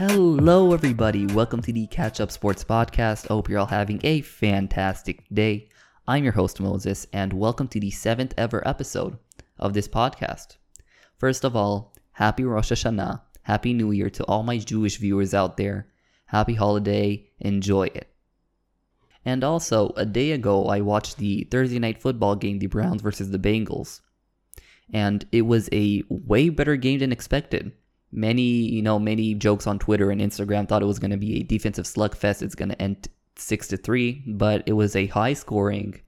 Hello, everybody. Welcome to the Catch Up Sports Podcast. I hope you're all having a fantastic day. I'm your host, Moses, and welcome to the seventh ever episode of this podcast. First of all, happy Rosh Hashanah. Happy New Year to all my Jewish viewers out there. Happy holiday. Enjoy it. And also, a day ago, I watched the Thursday night football game, the Browns versus the Bengals. And it was a way better game than expected. Many, you know, many jokes on Twitter and Instagram thought it was going to be a defensive slugfest. It's going to end 6 to 3, but it was a high scoring,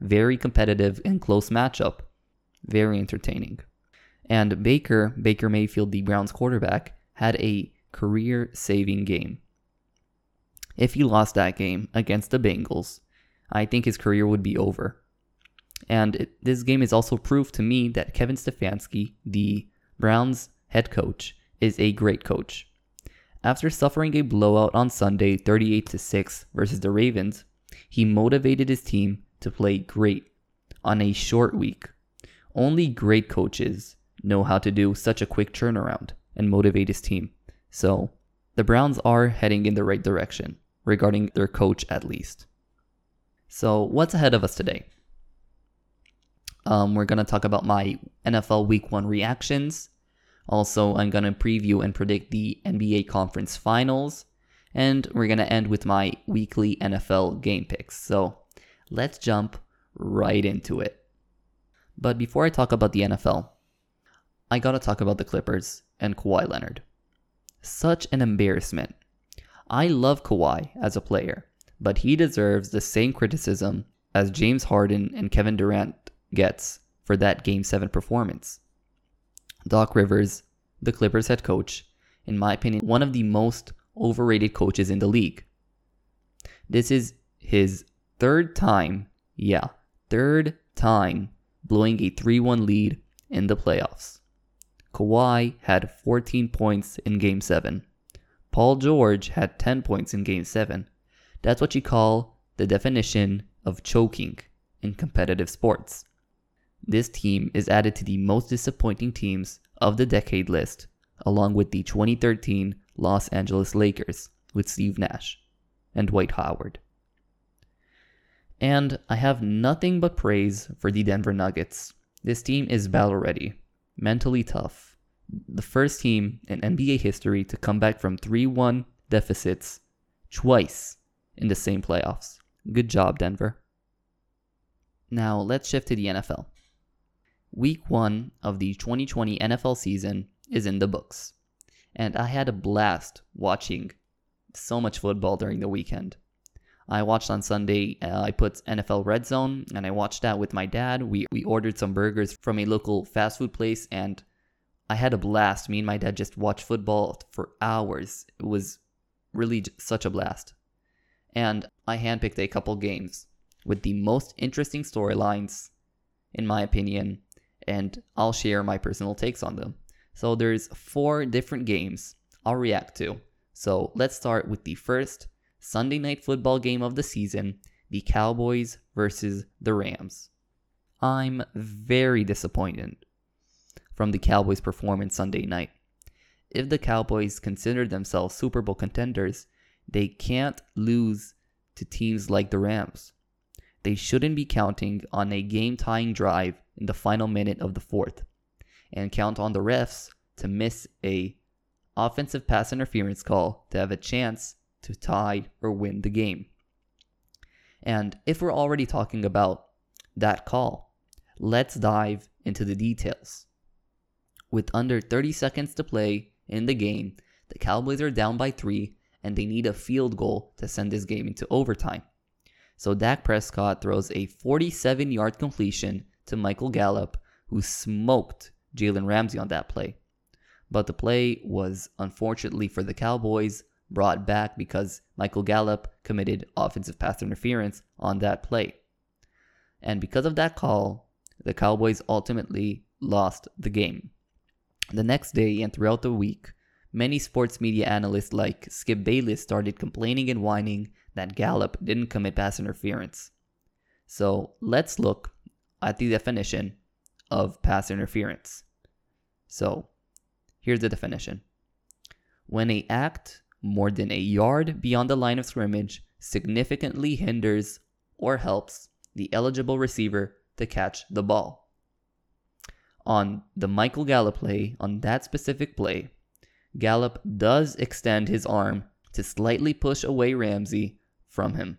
very competitive and close matchup. Very entertaining. And Baker, Baker Mayfield, the Browns quarterback, had a career saving game. If he lost that game against the Bengals, I think his career would be over. And it, this game is also proof to me that Kevin Stefanski, the Browns head coach, is a great coach. After suffering a blowout on Sunday 38 to 6 versus the Ravens, he motivated his team to play great on a short week. Only great coaches know how to do such a quick turnaround and motivate his team. So, the Browns are heading in the right direction regarding their coach at least. So, what's ahead of us today? Um, we're going to talk about my NFL Week 1 reactions. Also, I'm to preview and predict the NBA Conference Finals. And we're to end with my weekly NFL game picks. So, let's jump right into it. But before I talk about the NFL, I got to talk about the Clippers and Kawhi Leonard. Such an embarrassment. I love Kawhi as a player, but he deserves the same criticism as James Harden and Kevin Durant gets for that Game 7 performance. Doc Rivers, the Clippers head coach, in my opinion, one of the most overrated coaches in the league. This is his third time, yeah, third time blowing a 3 1 lead in the playoffs. Kawhi had 14 points in Game 7. Paul George had 10 points in Game 7. That's what you call the definition of choking in competitive sports. This team is added to the most disappointing teams of the decade list, along with the 2013 Los Angeles Lakers with Steve Nash and Dwight Howard. And I have nothing but praise for the Denver Nuggets. This team is battle ready, mentally tough. The first team in NBA history to come back from 3 1 deficits twice in the same playoffs. Good job, Denver. Now let's shift to the NFL. Week 1 of the 2020 NFL season is in the books, and I had a blast watching so much football during the weekend. I watched on Sunday. Uh, I put NFL Red Zone, and I watched that with my dad. We we ordered some burgers from a local fast food place, and I had a blast. Me and my dad just watched football for hours. It was really such a blast. And I handpicked a couple games with the most interesting storylines, in my opinion, and I'll share my personal takes on them. So there's four different games I'll react to. So let's start with the first Sunday night football game of the season, the Cowboys versus the Rams. I'm very disappointed from the Cowboys' performance Sunday night. If the Cowboys consider themselves Super Bowl contenders, they can't lose to teams like the Rams. They shouldn't be counting on a game tying drive in the final minute of the fourth and count on the refs to miss a offensive pass interference call to have a chance to tie or win the game. And if we're already talking about that call, let's dive into the details. With under 30 seconds to play in the game, the Cowboys are down by three and they need a field goal to send this game into overtime. So Dak Prescott throws a 47 yard completion to Michael Gallup, who smoked Jalen Ramsey on that play. But the play was, unfortunately for the Cowboys, brought back because Michael Gallup committed offensive pass interference on that play. And because of that call, the Cowboys ultimately lost the game. The next day and throughout the week, many sports media analysts like Skip Bayless started complaining and whining that Gallup didn't commit pass interference. So let's look at the definition of pass interference. So here's the definition when a act more than a yard beyond the line of scrimmage significantly hinders or helps the eligible receiver to catch the ball. On the Michael Gallup play, on that specific play, Gallup does extend his arm to slightly push away Ramsey from him.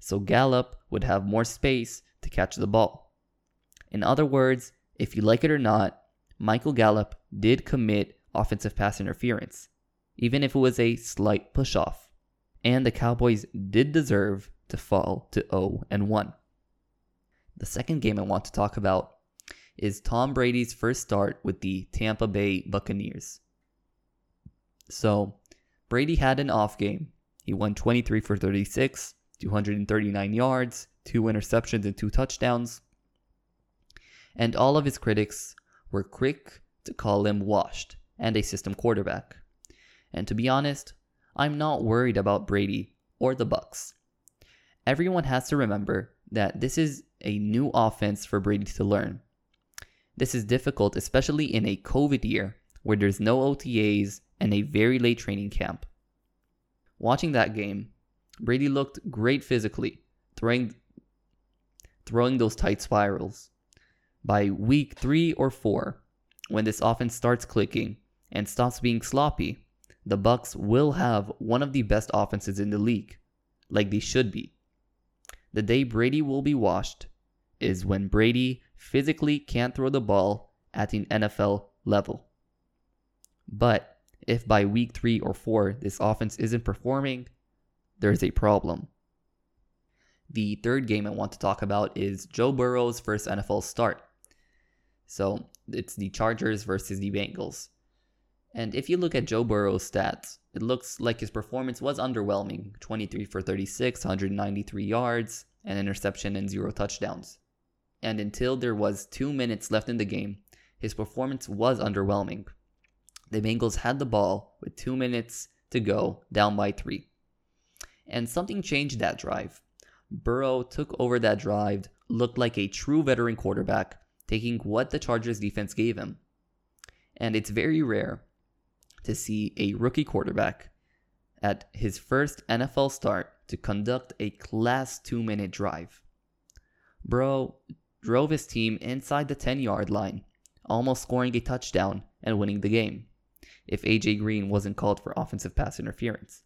So Gallup would have more space to catch the ball. In other words, if you like it or not, Michael Gallup did commit offensive pass interference, even if it was a slight push off. And the Cowboys did deserve to fall to 0 and 1. The second game I want to talk about is Tom Brady's first start with the Tampa Bay Buccaneers. So, Brady had an off game. He won 23 for 36, 239 yards, two interceptions, and two touchdowns. And all of his critics were quick to call him washed and a system quarterback. And to be honest, I'm not worried about Brady or the Bucks. Everyone has to remember that this is a new offense for Brady to learn. This is difficult, especially in a COVID year where there's no OTAs and a very late training camp. Watching that game, Brady looked great physically, throwing throwing those tight spirals. By week 3 or 4, when this offense starts clicking and stops being sloppy, the Bucks will have one of the best offenses in the league, like they should be. The day Brady will be washed is when Brady physically can't throw the ball at an NFL level. But if by week 3 or 4 this offense isn't performing, there's a problem. The third game I want to talk about is Joe Burrow's first NFL start. So it's the Chargers versus the Bengals. And if you look at Joe Burrow's stats, it looks like his performance was underwhelming 23 for 36, 193 yards, an interception, and zero touchdowns. And until there was two minutes left in the game, his performance was underwhelming. The Bengals had the ball with two minutes to go, down by three. And something changed that drive. Burrow took over that drive, looked like a true veteran quarterback, taking what the Chargers defense gave him. And it's very rare to see a rookie quarterback at his first NFL start to conduct a class 2 minute drive. Burrow drove his team inside the 10 yard line, almost scoring a touchdown and winning the game, if AJ Green wasn't called for offensive pass interference.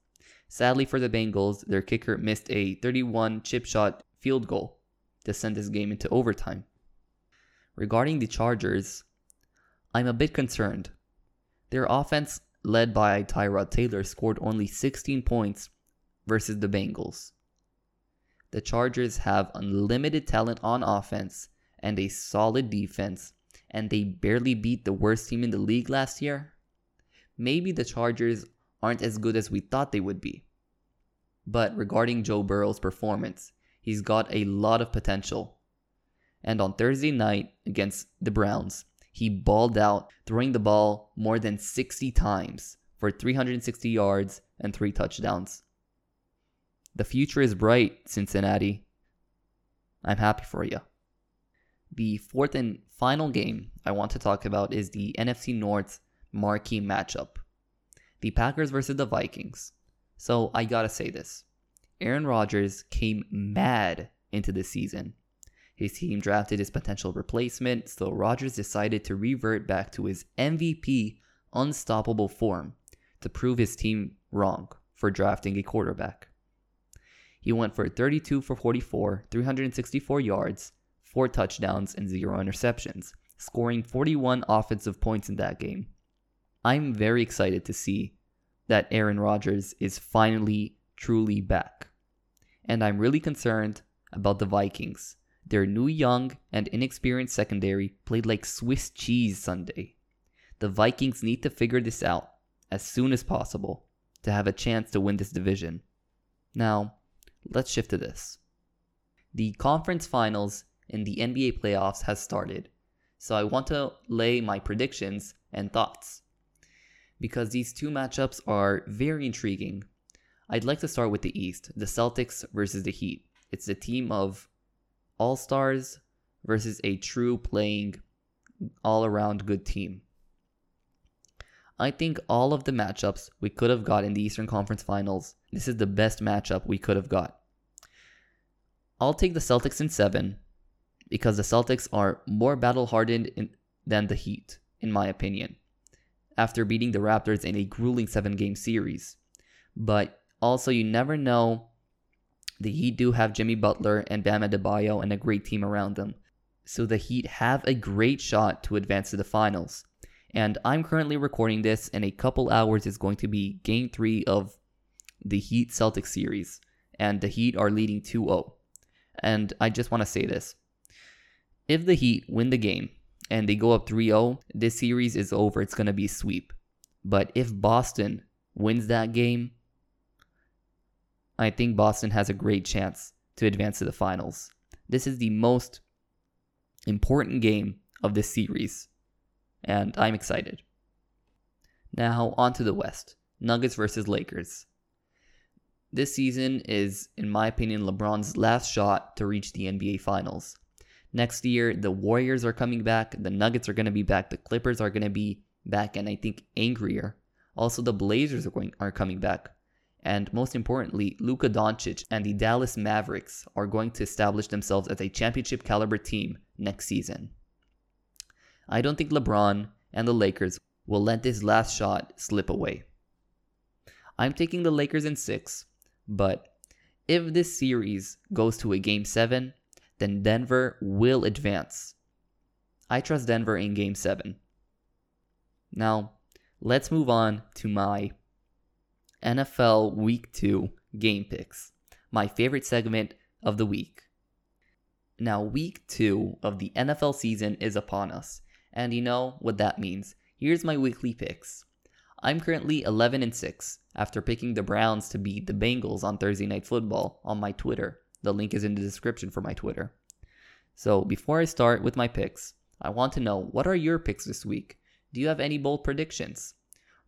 Sadly for the Bengals, their kicker missed a 31 chip shot field goal to send this game into overtime. Regarding the Chargers, I'm a bit concerned. Their offense led by Tyrod Taylor, scored only 16 points versus the Bengals. The Chargers have unlimited talent on offense and a solid defense, and they barely beat the worst team in the league last year. Maybe the Chargers aren't as good as we thought they would be. But regarding Joe Burrow's performance, he's got a lot of potential. And on Thursday night against the Browns, he balled out, throwing the ball more than 60 times for 360 yards and three touchdowns. The future is bright, Cincinnati. I'm happy for you. The fourth and final game I want to talk about is the NFC North marquee matchup the Packers versus the Vikings. So I gotta say this Aaron Rodgers came mad into the season. His team drafted his potential replacement, so Rodgers decided to revert back to his MVP unstoppable form to prove his team wrong for drafting a quarterback. He went for 32 for 44, 364 yards, 4 touchdowns, and 0 interceptions, scoring 41 offensive points in that game. I'm very excited to see that Aaron Rodgers is finally truly back. And I'm really concerned about the Vikings their new young and inexperienced secondary played like Swiss cheese Sunday. The Vikings need to figure this out as soon as possible to have a chance to win this division. Now, let's shift to this. The conference finals in the NBA playoffs has started, so I want to lay my predictions and thoughts. Because these two matchups are very intriguing, I'd like to start with the East, the Celtics versus the Heat. It's the team of all stars versus a true playing all around good team. I think all of the matchups we could have got in the Eastern Conference Finals, this is the best matchup we could have got. I'll take the Celtics in seven because the Celtics are more battle hardened than the Heat, in my opinion, after beating the Raptors in a grueling seven game series. But also, you never know. The Heat do have Jimmy Butler and Bam Adebayo and a great team around them. So the Heat have a great shot to advance to the finals. And I'm currently recording this, in a couple hours is going to be game three of the Heat Celtics series. And the Heat are leading 2 0. And I just want to say this. If the Heat win the game and they go up 3 0, this series is over. It's going to be sweep. But if Boston wins that game, I think Boston has a great chance to advance to the finals. This is the most important game of this series, and I'm excited. Now, on to the West Nuggets versus Lakers. This season is, in my opinion, LeBron's last shot to reach the NBA Finals. Next year, the Warriors are coming back, the Nuggets are going to be back, the Clippers are going to be back, and I think angrier. Also, the Blazers are going are coming back. And most importantly, Luka Doncic and the Dallas Mavericks are going to establish themselves as a championship caliber team next season. I don't think LeBron and the Lakers will let this last shot slip away. I'm taking the Lakers in six, but if this series goes to a game seven, then Denver will advance. I trust Denver in game seven. Now, let's move on to my NFL Week 2 game picks, my favorite segment of the week. Now, week 2 of the NFL season is upon us, and you know what that means. Here's my weekly picks. I'm currently 11 and 6 after picking the Browns to beat the Bengals on Thursday Night Football on my Twitter. The link is in the description for my Twitter. So, before I start with my picks, I want to know what are your picks this week? Do you have any bold predictions?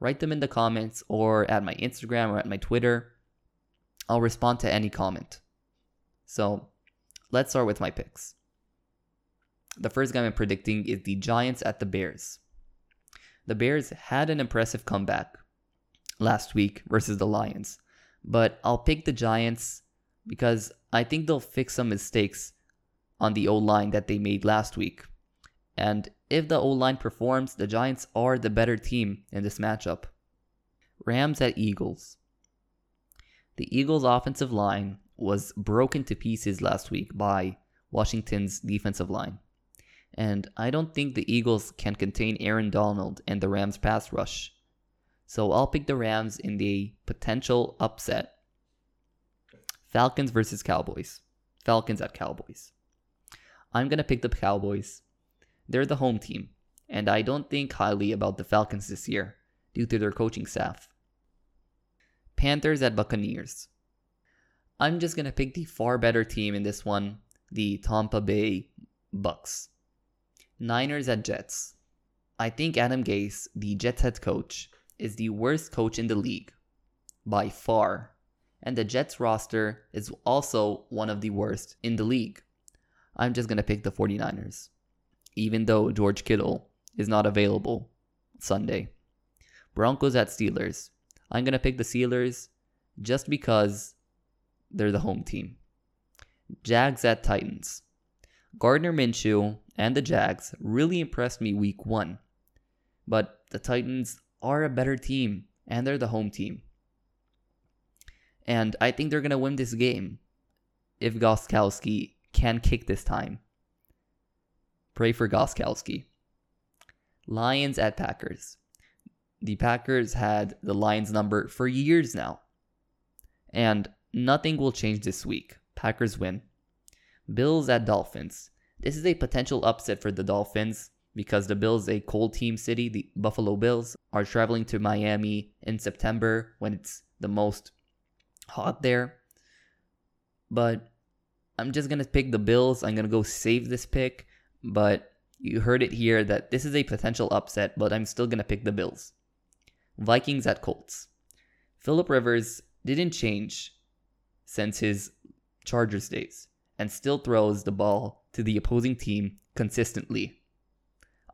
Write them in the comments or at my Instagram or at my Twitter. I'll respond to any comment. So, let's start with my picks. The first game I'm predicting is the Giants at the Bears. The Bears had an impressive comeback last week versus the Lions, but I'll pick the Giants because I think they'll fix some mistakes on the O line that they made last week. And if the O line performs, the Giants are the better team in this matchup. Rams at Eagles. The Eagles' offensive line was broken to pieces last week by Washington's defensive line. And I don't think the Eagles can contain Aaron Donald and the Rams' pass rush. So I'll pick the Rams in the potential upset. Falcons versus Cowboys. Falcons at Cowboys. I'm going to pick the Cowboys. They're the home team, and I don't think highly about the Falcons this year due to their coaching staff. Panthers at Buccaneers. I'm just going to pick the far better team in this one, the Tampa Bay Bucks. Niners at Jets. I think Adam Gase, the Jets head coach, is the worst coach in the league by far, and the Jets roster is also one of the worst in the league. I'm just going to pick the 49ers, even though George Kittle is not available Sunday. Broncos at Steelers. I'm going to pick the Steelers just because they're the home team. Jags at Titans. Gardner Minshew and the Jags really impressed me week one. But the Titans are a better team, and they're the home team. And I think they're going to win this game if Gostkowski can kick this time. Pray for Gostkowski. Lions at Packers. The Packers had the Lions number for years now. And nothing will change this week. Packers win. Bills at Dolphins. This is a potential upset for the Dolphins because the Bills, a cold team city, the Buffalo Bills, are traveling to Miami in September when it's the most hot there. But I'm just going to pick the Bills. I'm going to go save this pick. But you heard it here that this is a potential upset, but I'm still going to pick the Bills. Vikings at Colts. Philip Rivers didn't change since his Chargers days and still throws the ball to the opposing team consistently.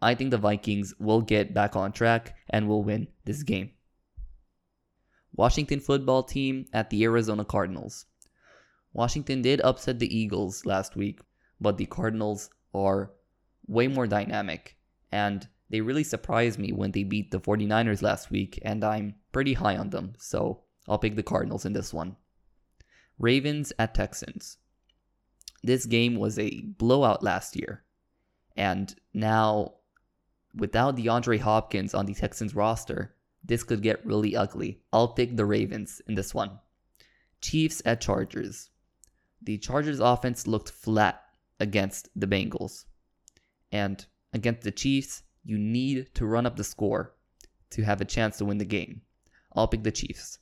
I think the Vikings will get back on track and will win this game. Washington football team at the Arizona Cardinals. Washington did upset the Eagles last week, but the Cardinals are way more dynamic and they really surprised me when they beat the 49ers last week and I'm pretty high on them, so I'll pick the Cardinals in this one. Ravens at Texans. This game was a blowout last year. And now, without DeAndre Hopkins on the Texans roster, this could get really ugly. I'll pick the Ravens in this one. Chiefs at Chargers. The Chargers offense looked flat against the Bengals. And against the Chiefs, you need to run up the score to have a chance to win the game. I'll pick the Chiefs.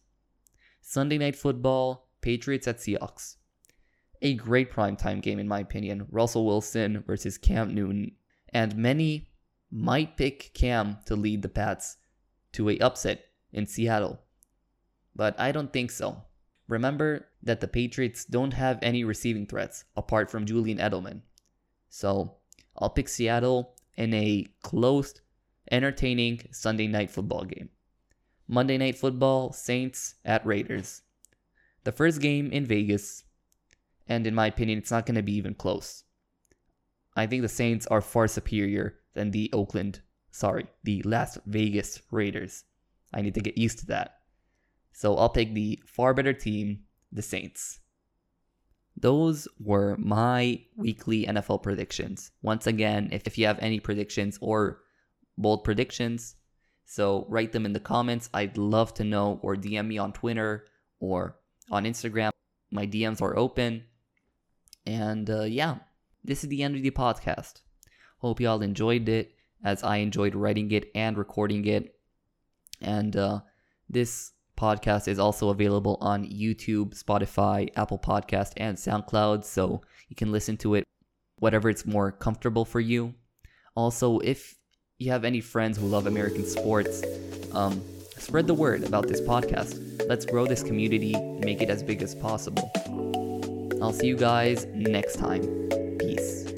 Sunday night football, Patriots at Seahawks. A great primetime game in my opinion. Russell Wilson versus Cam Newton. And many might pick Cam to lead the Pats to a upset in Seattle. But I don't think so. Remember that the Patriots don't have any receiving threats apart from Julian Edelman. So I'll pick Seattle in a close, entertaining Sunday night football game. Monday night football, Saints at Raiders. The first game in Vegas, and in my opinion, it's not going to be even close. I think the Saints are far superior than the Oakland, sorry, the Las Vegas Raiders. I need to get used to that. So I'll pick the far better team, the Saints. Those were my weekly NFL predictions. Once again, if, if you have any predictions or bold predictions, so write them in the comments. I'd love to know, or DM me on Twitter or on Instagram. My DMs are open. And uh, yeah, this is the end of the podcast. Hope y'all enjoyed it as I enjoyed writing it and recording it. And uh, this podcast is also available on YouTube, Spotify, Apple Podcast, and SoundCloud, so you can listen to it whatever it's more comfortable for you. Also, if you have any friends who love American sports, um, spread the word about this podcast. Let's grow this community and make it as big as possible. I'll see you guys next time. Peace.